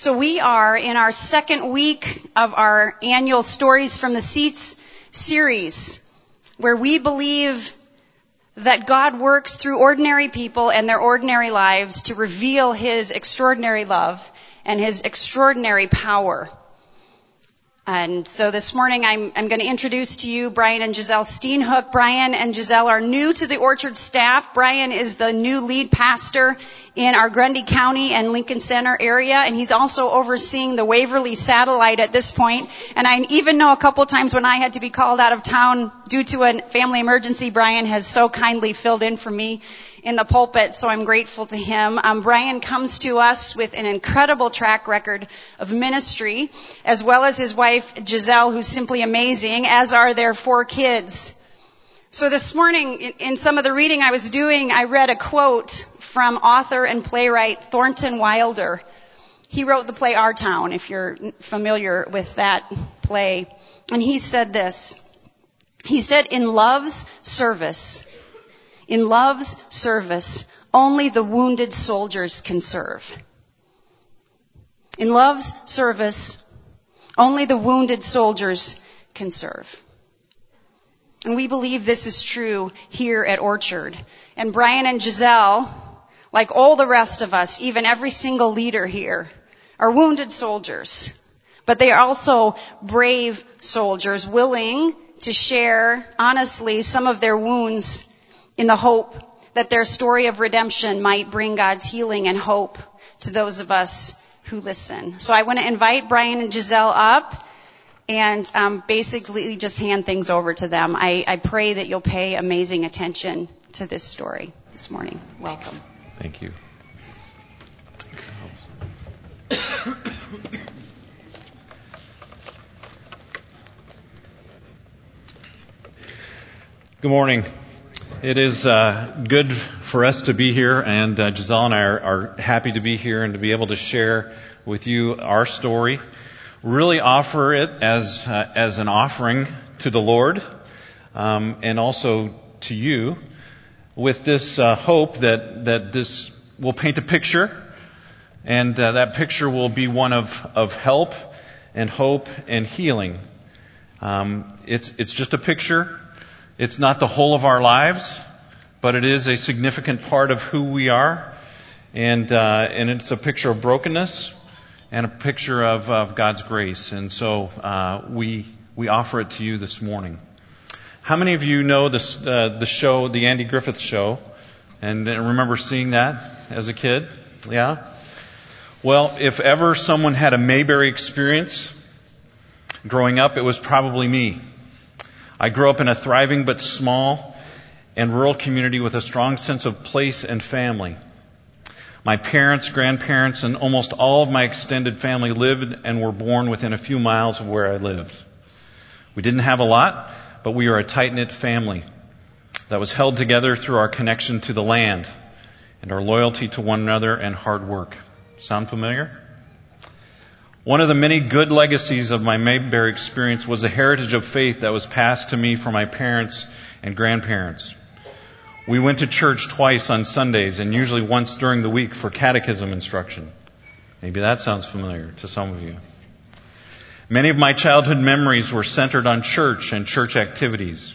So we are in our second week of our annual Stories from the Seats series, where we believe that God works through ordinary people and their ordinary lives to reveal His extraordinary love and His extraordinary power. And so this morning I'm, I'm going to introduce to you Brian and Giselle Steenhook. Brian and Giselle are new to the Orchard staff. Brian is the new lead pastor in our Grundy County and Lincoln Center area, and he's also overseeing the Waverly satellite at this point. And I even know a couple times when I had to be called out of town due to a family emergency, Brian has so kindly filled in for me in the pulpit, so I'm grateful to him. Um, Brian comes to us with an incredible track record of ministry, as well as his wife Giselle, who's simply amazing, as are their four kids. So this morning, in, in some of the reading I was doing, I read a quote from author and playwright Thornton Wilder. He wrote the play Our Town, if you're familiar with that play. And he said this. He said, in love's service, in love's service, only the wounded soldiers can serve. In love's service, only the wounded soldiers can serve. And we believe this is true here at Orchard. And Brian and Giselle, like all the rest of us, even every single leader here, are wounded soldiers. But they are also brave soldiers willing to share honestly some of their wounds in the hope that their story of redemption might bring God's healing and hope to those of us who listen. So I want to invite Brian and Giselle up and um, basically just hand things over to them. I, I pray that you'll pay amazing attention to this story this morning. Welcome. Thank you. Good morning. It is uh, good for us to be here, and uh, Giselle and I are, are, happy to be here and to be able to share with you our story. Really offer it as uh, as an offering to the Lord, um, and also to you with this uh, hope that, that this will paint a picture, and uh, that picture will be one of, of help and hope and healing. Um, it's, it's just a picture. It's not the whole of our lives, but it is a significant part of who we are. And, uh, and it's a picture of brokenness and a picture of, of God's grace. And so uh, we, we offer it to you this morning. How many of you know this, uh, the show, the Andy Griffith Show, and remember seeing that as a kid? Yeah. Well, if ever someone had a Mayberry experience growing up, it was probably me. I grew up in a thriving but small and rural community with a strong sense of place and family. My parents, grandparents, and almost all of my extended family lived and were born within a few miles of where I lived. We didn't have a lot, but we were a tight knit family that was held together through our connection to the land and our loyalty to one another and hard work. Sound familiar? One of the many good legacies of my Mayberry experience was a heritage of faith that was passed to me from my parents and grandparents. We went to church twice on Sundays and usually once during the week for catechism instruction. Maybe that sounds familiar to some of you. Many of my childhood memories were centered on church and church activities.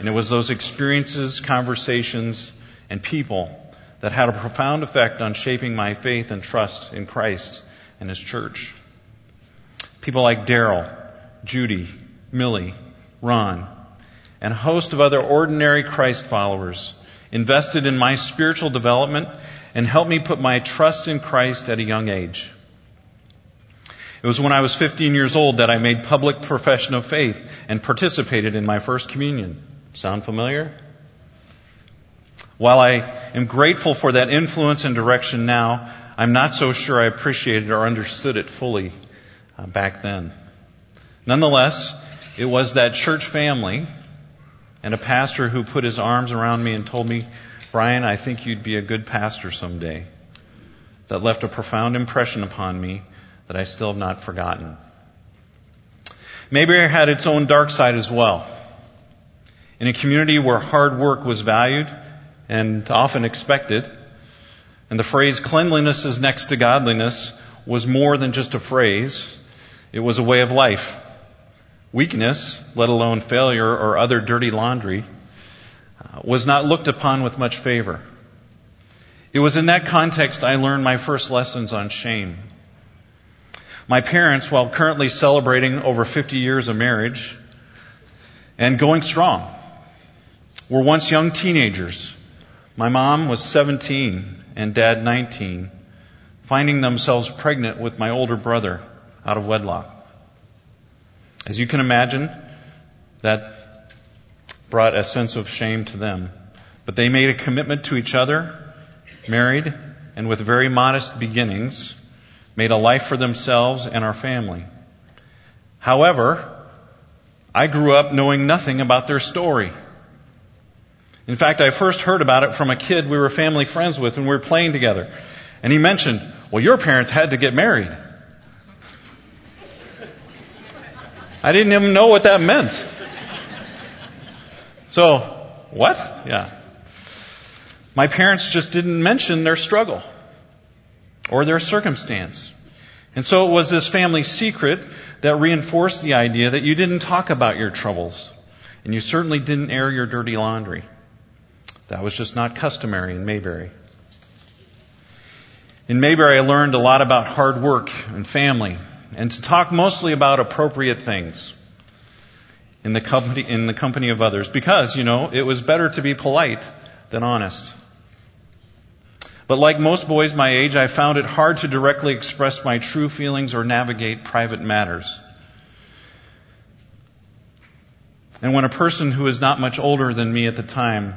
And it was those experiences, conversations, and people that had a profound effect on shaping my faith and trust in Christ and His church. People like Daryl, Judy, Millie, Ron, and a host of other ordinary Christ followers invested in my spiritual development and helped me put my trust in Christ at a young age. It was when I was 15 years old that I made public profession of faith and participated in my first communion. Sound familiar? While I am grateful for that influence and direction now, I'm not so sure I appreciated or understood it fully uh, back then. Nonetheless, it was that church family and a pastor who put his arms around me and told me, Brian, I think you'd be a good pastor someday. That left a profound impression upon me that I still have not forgotten. Mayberry had its own dark side as well. In a community where hard work was valued and often expected, and the phrase cleanliness is next to godliness was more than just a phrase. It was a way of life. Weakness, let alone failure or other dirty laundry, uh, was not looked upon with much favor. It was in that context I learned my first lessons on shame. My parents, while currently celebrating over 50 years of marriage and going strong, were once young teenagers. My mom was 17 and dad 19, finding themselves pregnant with my older brother out of wedlock. As you can imagine, that brought a sense of shame to them. But they made a commitment to each other, married, and with very modest beginnings, made a life for themselves and our family. However, I grew up knowing nothing about their story. In fact, I first heard about it from a kid we were family friends with when we were playing together. And he mentioned, well, your parents had to get married. I didn't even know what that meant. So, what? Yeah. My parents just didn't mention their struggle or their circumstance. And so it was this family secret that reinforced the idea that you didn't talk about your troubles. And you certainly didn't air your dirty laundry. That was just not customary in Mayberry. In Mayberry, I learned a lot about hard work and family, and to talk mostly about appropriate things in the company, in the company of others, because, you know, it was better to be polite than honest. But like most boys my age, I found it hard to directly express my true feelings or navigate private matters. And when a person who is not much older than me at the time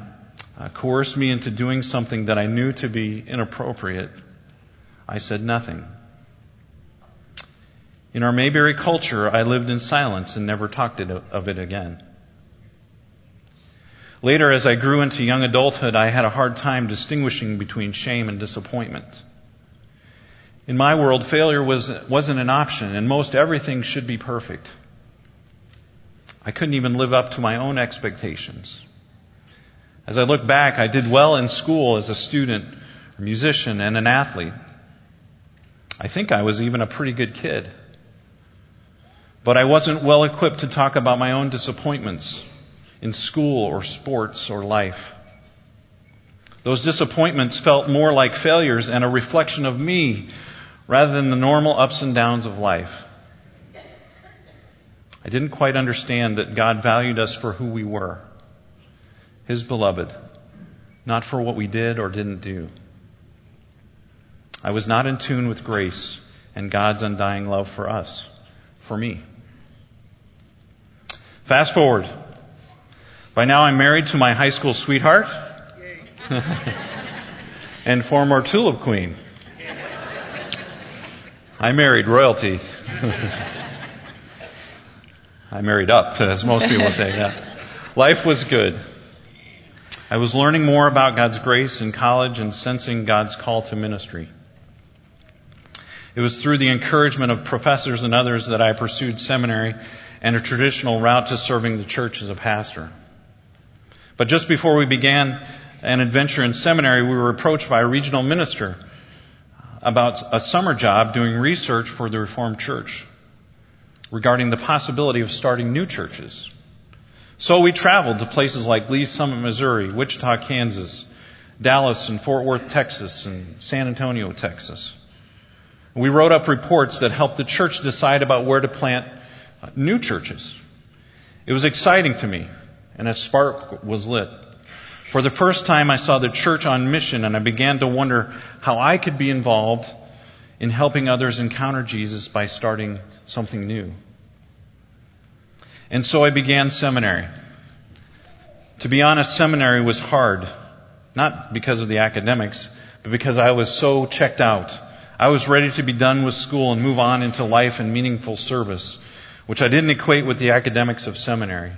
uh, coerced me into doing something that I knew to be inappropriate, I said nothing. In our Mayberry culture, I lived in silence and never talked of it again. Later, as I grew into young adulthood, I had a hard time distinguishing between shame and disappointment. In my world, failure was, wasn't an option, and most everything should be perfect. I couldn't even live up to my own expectations. As I look back, I did well in school as a student, a musician, and an athlete. I think I was even a pretty good kid. But I wasn't well equipped to talk about my own disappointments in school or sports or life. Those disappointments felt more like failures and a reflection of me rather than the normal ups and downs of life. I didn't quite understand that God valued us for who we were, His beloved, not for what we did or didn't do. I was not in tune with grace and God's undying love for us, for me. Fast forward by now, I'm married to my high school sweetheart and former tulip queen. I married royalty. I married up, as most people say. Yeah. Life was good. I was learning more about God's grace in college and sensing God's call to ministry. It was through the encouragement of professors and others that I pursued seminary and a traditional route to serving the church as a pastor. But just before we began an adventure in seminary, we were approached by a regional minister about a summer job doing research for the Reformed Church regarding the possibility of starting new churches. So we traveled to places like Lee's Summit, Missouri, Wichita, Kansas, Dallas and Fort Worth, Texas, and San Antonio, Texas. We wrote up reports that helped the church decide about where to plant new churches. It was exciting to me and a spark was lit. For the first time, I saw the church on mission, and I began to wonder how I could be involved in helping others encounter Jesus by starting something new. And so I began seminary. To be honest, seminary was hard, not because of the academics, but because I was so checked out. I was ready to be done with school and move on into life and meaningful service, which I didn't equate with the academics of seminary.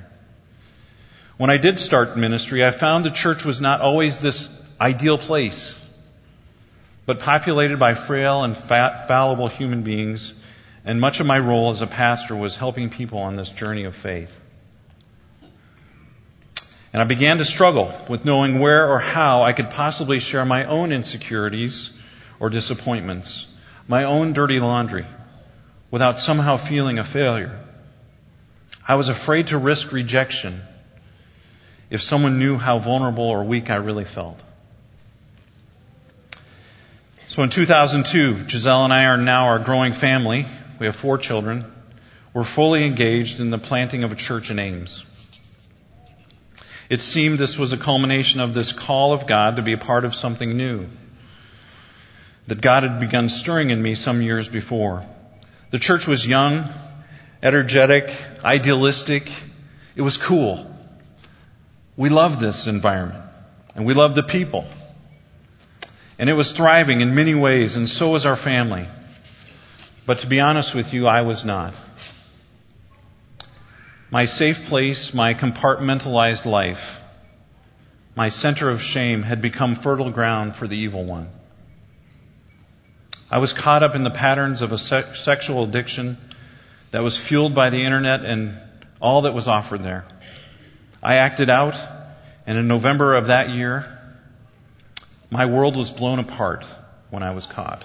When I did start ministry, I found the church was not always this ideal place, but populated by frail and fallible human beings, and much of my role as a pastor was helping people on this journey of faith. And I began to struggle with knowing where or how I could possibly share my own insecurities or disappointments, my own dirty laundry without somehow feeling a failure. I was afraid to risk rejection if someone knew how vulnerable or weak I really felt. So in 2002, Giselle and I are now our growing family. We have four children. We're fully engaged in the planting of a church in Ames. It seemed this was a culmination of this call of God to be a part of something new that God had begun stirring in me some years before. The church was young, energetic, idealistic. It was cool. We loved this environment and we loved the people. And it was thriving in many ways and so was our family. But to be honest with you, I was not. My safe place, my compartmentalized life, my center of shame had become fertile ground for the evil one. I was caught up in the patterns of a se- sexual addiction that was fueled by the internet and all that was offered there. I acted out, and in November of that year, my world was blown apart when I was caught.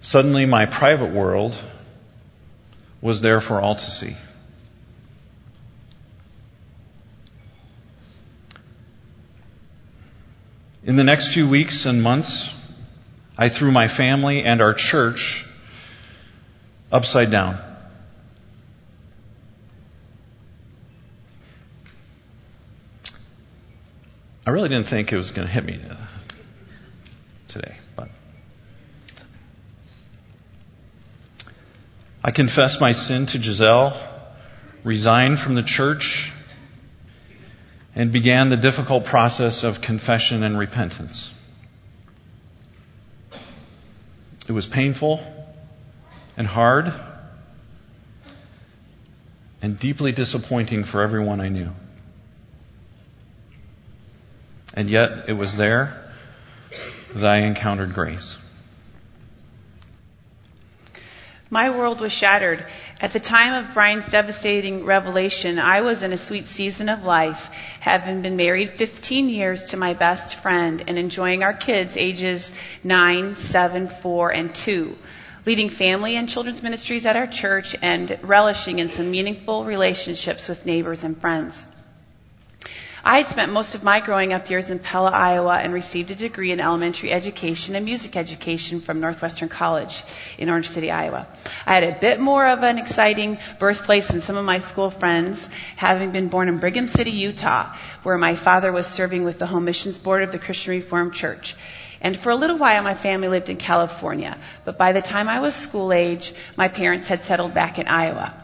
Suddenly, my private world was there for all to see. In the next few weeks and months, I threw my family and our church upside down. I really didn't think it was going to hit me uh, today, but I confessed my sin to Giselle, resigned from the church, and began the difficult process of confession and repentance. It was painful and hard and deeply disappointing for everyone I knew. And yet it was there that I encountered grace. My world was shattered. At the time of Brian's devastating revelation, I was in a sweet season of life, having been married 15 years to my best friend and enjoying our kids ages 9, 7, 4, and 2, leading family and children's ministries at our church and relishing in some meaningful relationships with neighbors and friends. I had spent most of my growing up years in Pella, Iowa, and received a degree in elementary education and music education from Northwestern College in Orange City, Iowa. I had a bit more of an exciting birthplace than some of my school friends, having been born in Brigham City, Utah, where my father was serving with the Home Missions Board of the Christian Reformed Church. And for a little while, my family lived in California. But by the time I was school age, my parents had settled back in Iowa.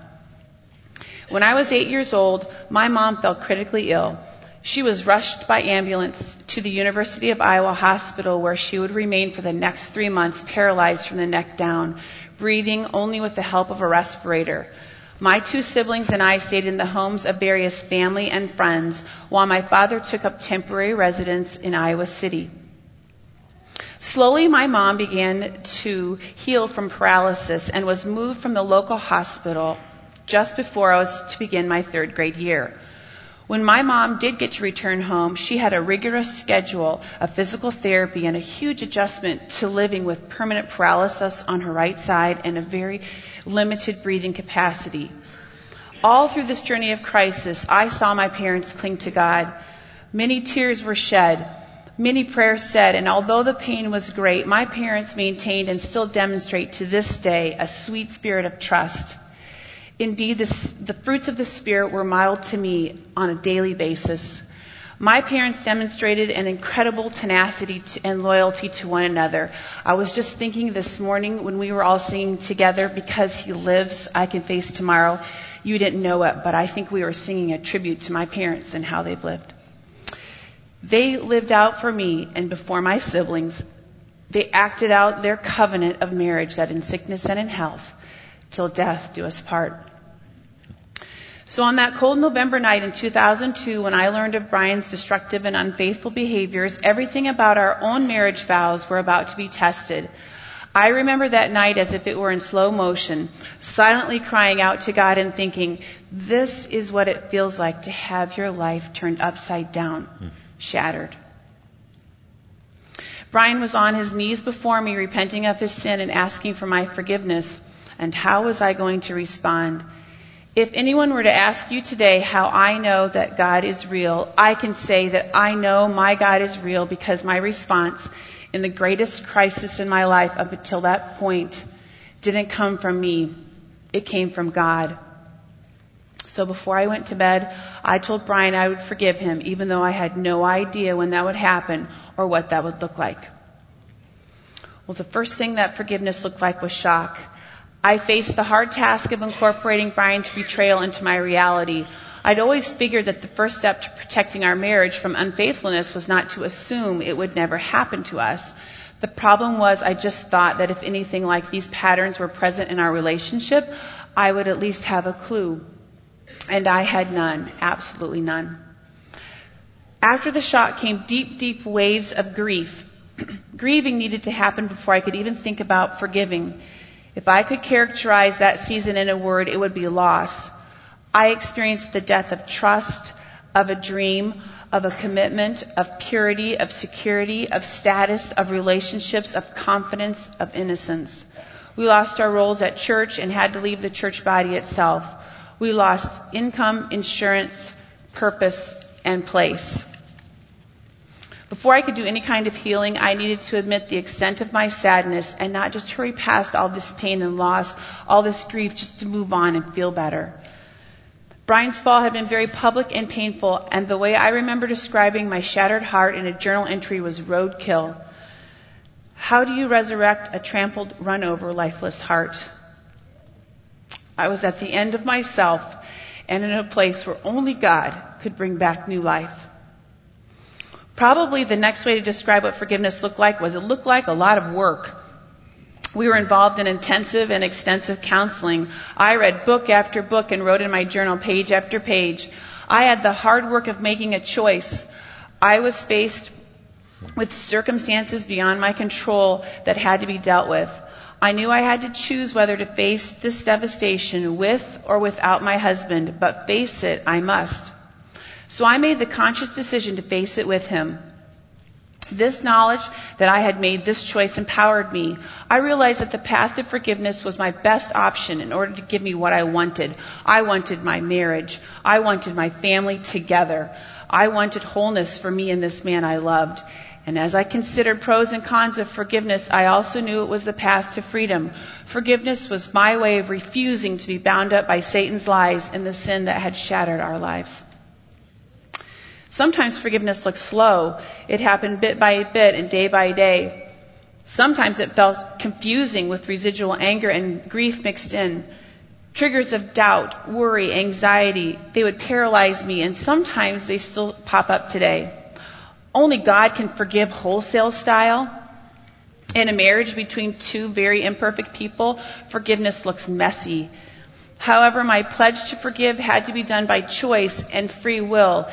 When I was eight years old, my mom fell critically ill she was rushed by ambulance to the University of Iowa Hospital where she would remain for the next three months paralyzed from the neck down, breathing only with the help of a respirator. My two siblings and I stayed in the homes of various family and friends while my father took up temporary residence in Iowa City. Slowly, my mom began to heal from paralysis and was moved from the local hospital just before I was to begin my third grade year. When my mom did get to return home, she had a rigorous schedule of physical therapy and a huge adjustment to living with permanent paralysis on her right side and a very limited breathing capacity. All through this journey of crisis, I saw my parents cling to God. Many tears were shed, many prayers said, and although the pain was great, my parents maintained and still demonstrate to this day a sweet spirit of trust. Indeed, the, the fruits of the Spirit were modeled to me on a daily basis. My parents demonstrated an incredible tenacity to, and loyalty to one another. I was just thinking this morning when we were all singing together, Because He Lives, I Can Face Tomorrow. You didn't know it, but I think we were singing a tribute to my parents and how they've lived. They lived out for me and before my siblings. They acted out their covenant of marriage that in sickness and in health, till death do us part. So on that cold November night in 2002, when I learned of Brian's destructive and unfaithful behaviors, everything about our own marriage vows were about to be tested. I remember that night as if it were in slow motion, silently crying out to God and thinking, this is what it feels like to have your life turned upside down, shattered. Brian was on his knees before me, repenting of his sin and asking for my forgiveness. And how was I going to respond? If anyone were to ask you today how I know that God is real, I can say that I know my God is real because my response in the greatest crisis in my life up until that point didn't come from me. It came from God. So before I went to bed, I told Brian I would forgive him, even though I had no idea when that would happen or what that would look like. Well, the first thing that forgiveness looked like was shock. I faced the hard task of incorporating Brian's betrayal into my reality. I'd always figured that the first step to protecting our marriage from unfaithfulness was not to assume it would never happen to us. The problem was I just thought that if anything like these patterns were present in our relationship, I would at least have a clue. And I had none, absolutely none. After the shock came deep, deep waves of grief. Grieving needed to happen before I could even think about forgiving. If I could characterize that season in a word, it would be loss. I experienced the death of trust, of a dream, of a commitment, of purity, of security, of status, of relationships, of confidence, of innocence. We lost our roles at church and had to leave the church body itself. We lost income, insurance, purpose, and place. Before I could do any kind of healing, I needed to admit the extent of my sadness and not just hurry past all this pain and loss, all this grief, just to move on and feel better. Brian's fall had been very public and painful, and the way I remember describing my shattered heart in a journal entry was roadkill. How do you resurrect a trampled, run over, lifeless heart? I was at the end of myself and in a place where only God could bring back new life. Probably the next way to describe what forgiveness looked like was it looked like a lot of work. We were involved in intensive and extensive counseling. I read book after book and wrote in my journal page after page. I had the hard work of making a choice. I was faced with circumstances beyond my control that had to be dealt with. I knew I had to choose whether to face this devastation with or without my husband, but face it I must. So I made the conscious decision to face it with him. This knowledge that I had made this choice empowered me. I realized that the path of forgiveness was my best option in order to give me what I wanted. I wanted my marriage. I wanted my family together. I wanted wholeness for me and this man I loved. And as I considered pros and cons of forgiveness, I also knew it was the path to freedom. Forgiveness was my way of refusing to be bound up by Satan's lies and the sin that had shattered our lives. Sometimes forgiveness looked slow. It happened bit by bit and day by day. Sometimes it felt confusing with residual anger and grief mixed in. Triggers of doubt, worry, anxiety, they would paralyze me and sometimes they still pop up today. Only God can forgive wholesale style. In a marriage between two very imperfect people, forgiveness looks messy. However, my pledge to forgive had to be done by choice and free will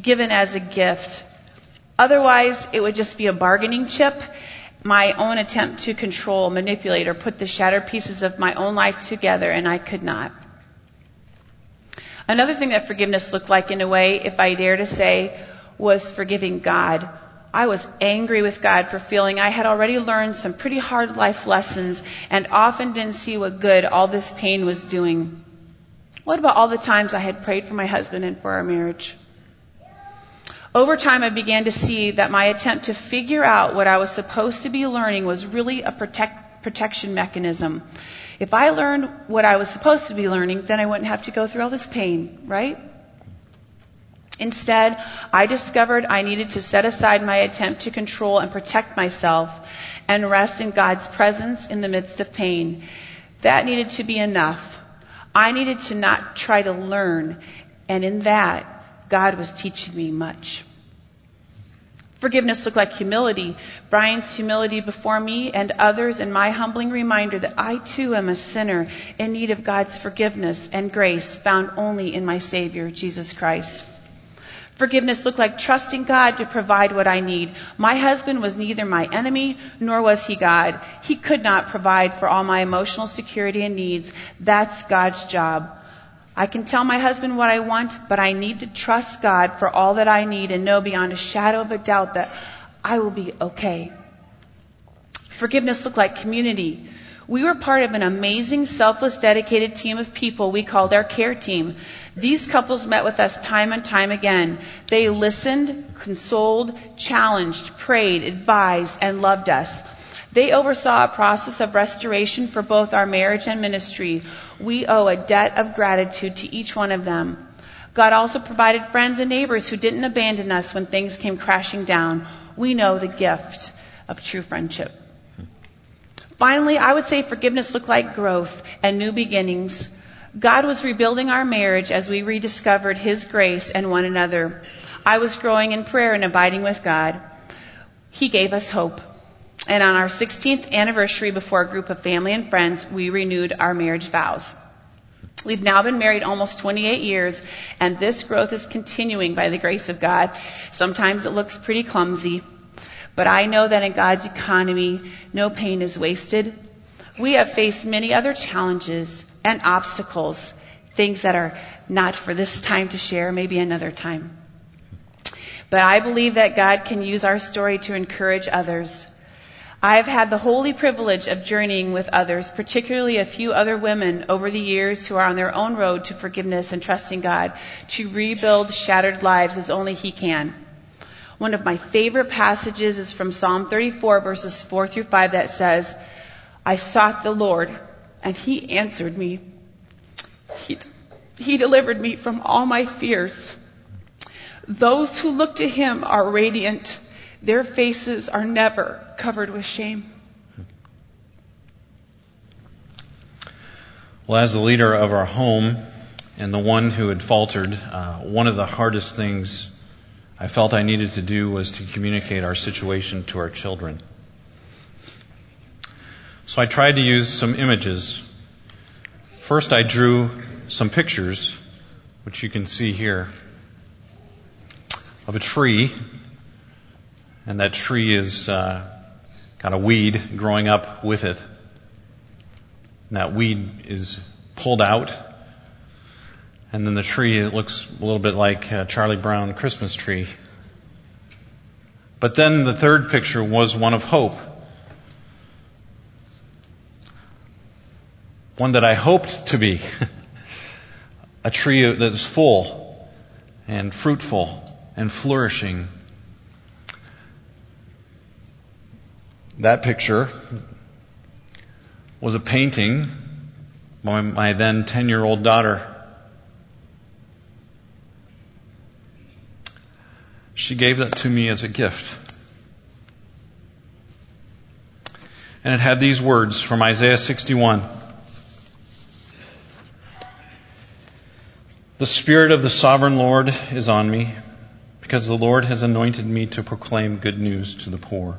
given as a gift. Otherwise, it would just be a bargaining chip, my own attempt to control, manipulate, or put the shattered pieces of my own life together, and I could not. Another thing that forgiveness looked like, in a way, if I dare to say, was forgiving God. I was angry with God for feeling I had already learned some pretty hard life lessons and often didn't see what good all this pain was doing. What about all the times I had prayed for my husband and for our marriage? Over time, I began to see that my attempt to figure out what I was supposed to be learning was really a protect, protection mechanism. If I learned what I was supposed to be learning, then I wouldn't have to go through all this pain, right? Instead, I discovered I needed to set aside my attempt to control and protect myself and rest in God's presence in the midst of pain. That needed to be enough. I needed to not try to learn, and in that, God was teaching me much. Forgiveness looked like humility. Brian's humility before me and others, and my humbling reminder that I too am a sinner in need of God's forgiveness and grace found only in my Savior, Jesus Christ. Forgiveness looked like trusting God to provide what I need. My husband was neither my enemy nor was he God. He could not provide for all my emotional security and needs. That's God's job. I can tell my husband what I want, but I need to trust God for all that I need and know beyond a shadow of a doubt that I will be okay. Forgiveness looked like community. We were part of an amazing, selfless, dedicated team of people we called our care team. These couples met with us time and time again. They listened, consoled, challenged, prayed, advised, and loved us. They oversaw a process of restoration for both our marriage and ministry. We owe a debt of gratitude to each one of them. God also provided friends and neighbors who didn't abandon us when things came crashing down. We know the gift of true friendship. Finally, I would say forgiveness looked like growth and new beginnings. God was rebuilding our marriage as we rediscovered His grace and one another. I was growing in prayer and abiding with God. He gave us hope. And on our 16th anniversary before a group of family and friends, we renewed our marriage vows. We've now been married almost 28 years, and this growth is continuing by the grace of God. Sometimes it looks pretty clumsy, but I know that in God's economy, no pain is wasted. We have faced many other challenges and obstacles, things that are not for this time to share, maybe another time. But I believe that God can use our story to encourage others. I have had the holy privilege of journeying with others, particularly a few other women over the years who are on their own road to forgiveness and trusting God to rebuild shattered lives as only He can. One of my favorite passages is from Psalm 34 verses 4 through 5 that says, I sought the Lord and he answered me. He, he delivered me from all my fears. Those who look to him are radiant. Their faces are never covered with shame. Well, as the leader of our home and the one who had faltered, uh, one of the hardest things I felt I needed to do was to communicate our situation to our children. So I tried to use some images. First, I drew some pictures, which you can see here, of a tree. And that tree is uh, got a weed growing up with it. And that weed is pulled out and then the tree, it looks a little bit like a Charlie Brown Christmas tree. But then the third picture was one of hope. One that I hoped to be. a tree that is full and fruitful and flourishing. That picture was a painting by my then 10 year old daughter. She gave that to me as a gift. And it had these words from Isaiah 61. The Spirit of the Sovereign Lord is on me, because the Lord has anointed me to proclaim good news to the poor.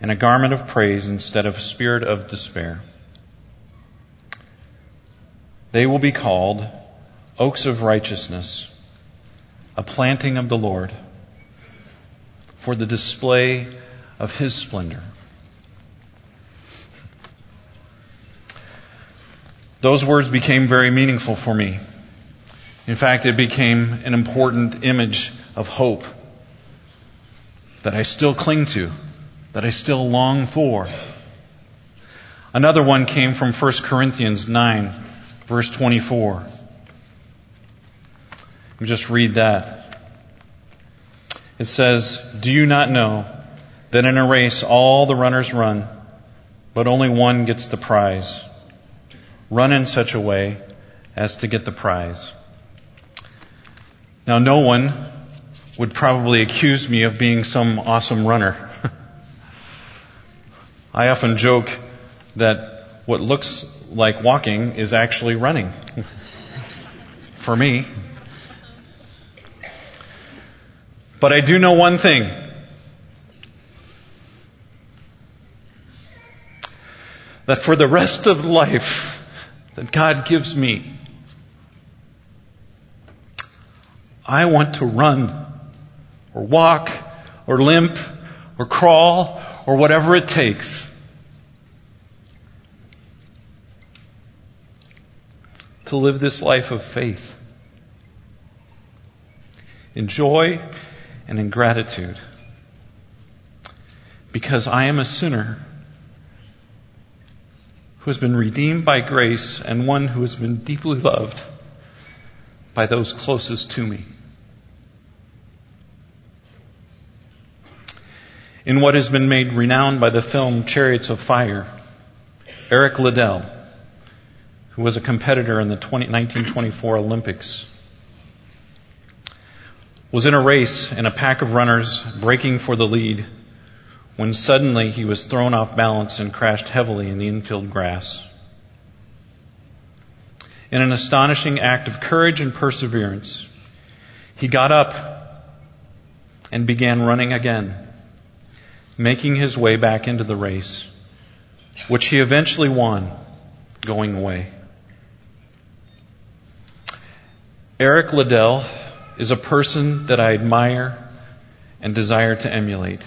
and a garment of praise instead of a spirit of despair. They will be called oaks of righteousness, a planting of the Lord for the display of His splendor. Those words became very meaningful for me. In fact, it became an important image of hope that I still cling to, that I still long for. Another one came from 1 Corinthians 9, verse 24. Let me just read that. It says, Do you not know that in a race all the runners run, but only one gets the prize? Run in such a way as to get the prize. Now, no one would probably accuse me of being some awesome runner. I often joke that what looks like walking is actually running. For me. But I do know one thing. that for the rest of life that God gives me, I want to run or walk or limp or crawl or whatever it takes. To live this life of faith. In joy and in gratitude. Because I am a sinner who has been redeemed by grace and one who has been deeply loved by those closest to me. In what has been made renowned by the film Chariots of Fire, Eric Liddell, who was a competitor in the 20, 1924 Olympics, was in a race and a pack of runners breaking for the lead when suddenly he was thrown off balance and crashed heavily in the infield grass. In an astonishing act of courage and perseverance, he got up and began running again, making his way back into the race, which he eventually won, going away. Eric Liddell is a person that I admire and desire to emulate.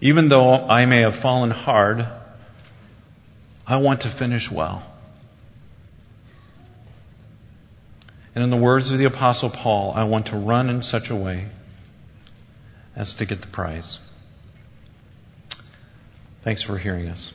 Even though I may have fallen hard, I want to finish well. And in the words of the Apostle Paul, I want to run in such a way as to get the prize. Thanks for hearing us.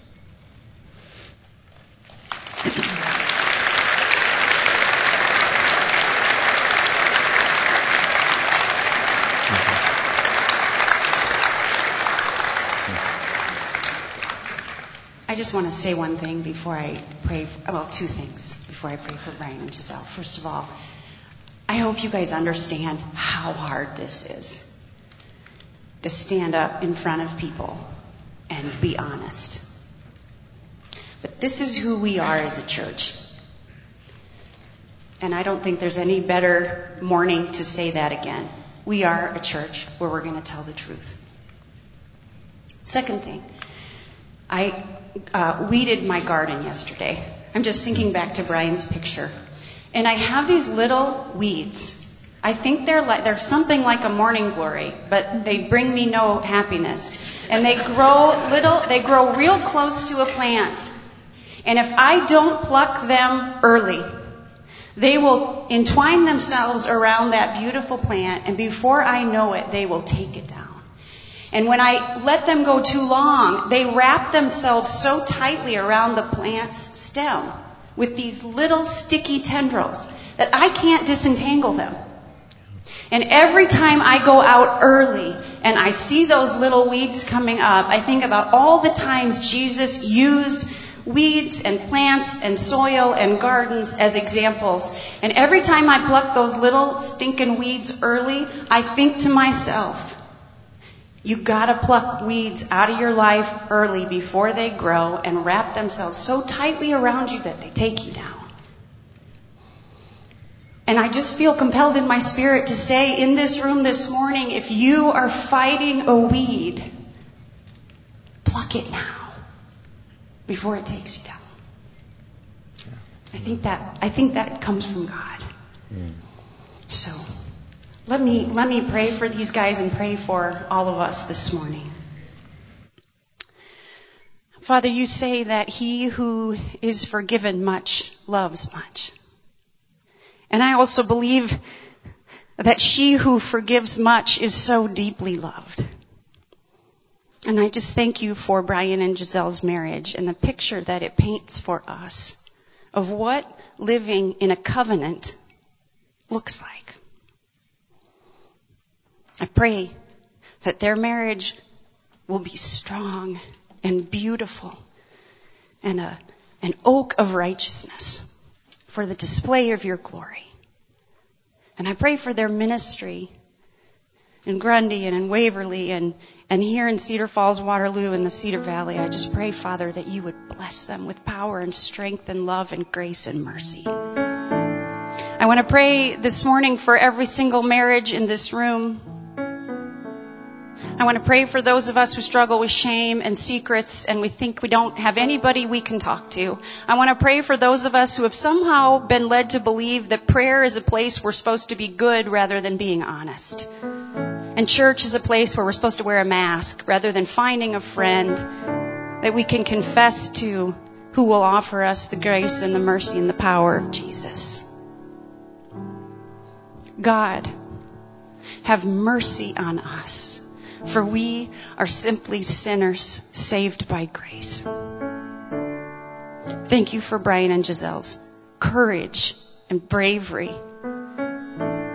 I just want to say one thing before I pray, for, well, two things before I pray for Brian and Giselle. First of all, I hope you guys understand how hard this is to stand up in front of people and be honest. But this is who we are as a church. And I don't think there's any better morning to say that again. We are a church where we're going to tell the truth. Second thing, I uh, weeded my garden yesterday. I'm just thinking back to Brian's picture. And I have these little weeds. I think they're like, they're something like a morning glory, but they bring me no happiness. And they grow little, they grow real close to a plant. And if I don't pluck them early, they will entwine themselves around that beautiful plant, and before I know it, they will take it down. And when I let them go too long, they wrap themselves so tightly around the plant's stem with these little sticky tendrils that I can't disentangle them. And every time I go out early and I see those little weeds coming up, I think about all the times Jesus used weeds and plants and soil and gardens as examples. And every time I pluck those little stinking weeds early, I think to myself, you gotta pluck weeds out of your life early before they grow and wrap themselves so tightly around you that they take you down. And I just feel compelled in my spirit to say in this room this morning, if you are fighting a weed, pluck it now before it takes you down. I think that, I think that comes from God. Mm. So, let me, let me pray for these guys and pray for all of us this morning. Father, you say that he who is forgiven much loves much. And I also believe that she who forgives much is so deeply loved. And I just thank you for Brian and Giselle's marriage and the picture that it paints for us of what living in a covenant looks like. I pray that their marriage will be strong and beautiful and a, an oak of righteousness for the display of your glory. And I pray for their ministry in Grundy and in Waverly and, and here in Cedar Falls, Waterloo, and the Cedar Valley. I just pray, Father, that you would bless them with power and strength and love and grace and mercy. I want to pray this morning for every single marriage in this room I want to pray for those of us who struggle with shame and secrets and we think we don't have anybody we can talk to. I want to pray for those of us who have somehow been led to believe that prayer is a place we're supposed to be good rather than being honest. And church is a place where we're supposed to wear a mask rather than finding a friend that we can confess to who will offer us the grace and the mercy and the power of Jesus. God, have mercy on us for we are simply sinners saved by grace. Thank you for Brian and Giselle's courage and bravery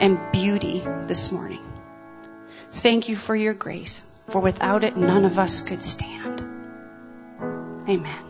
and beauty this morning. Thank you for your grace, for without it, none of us could stand. Amen.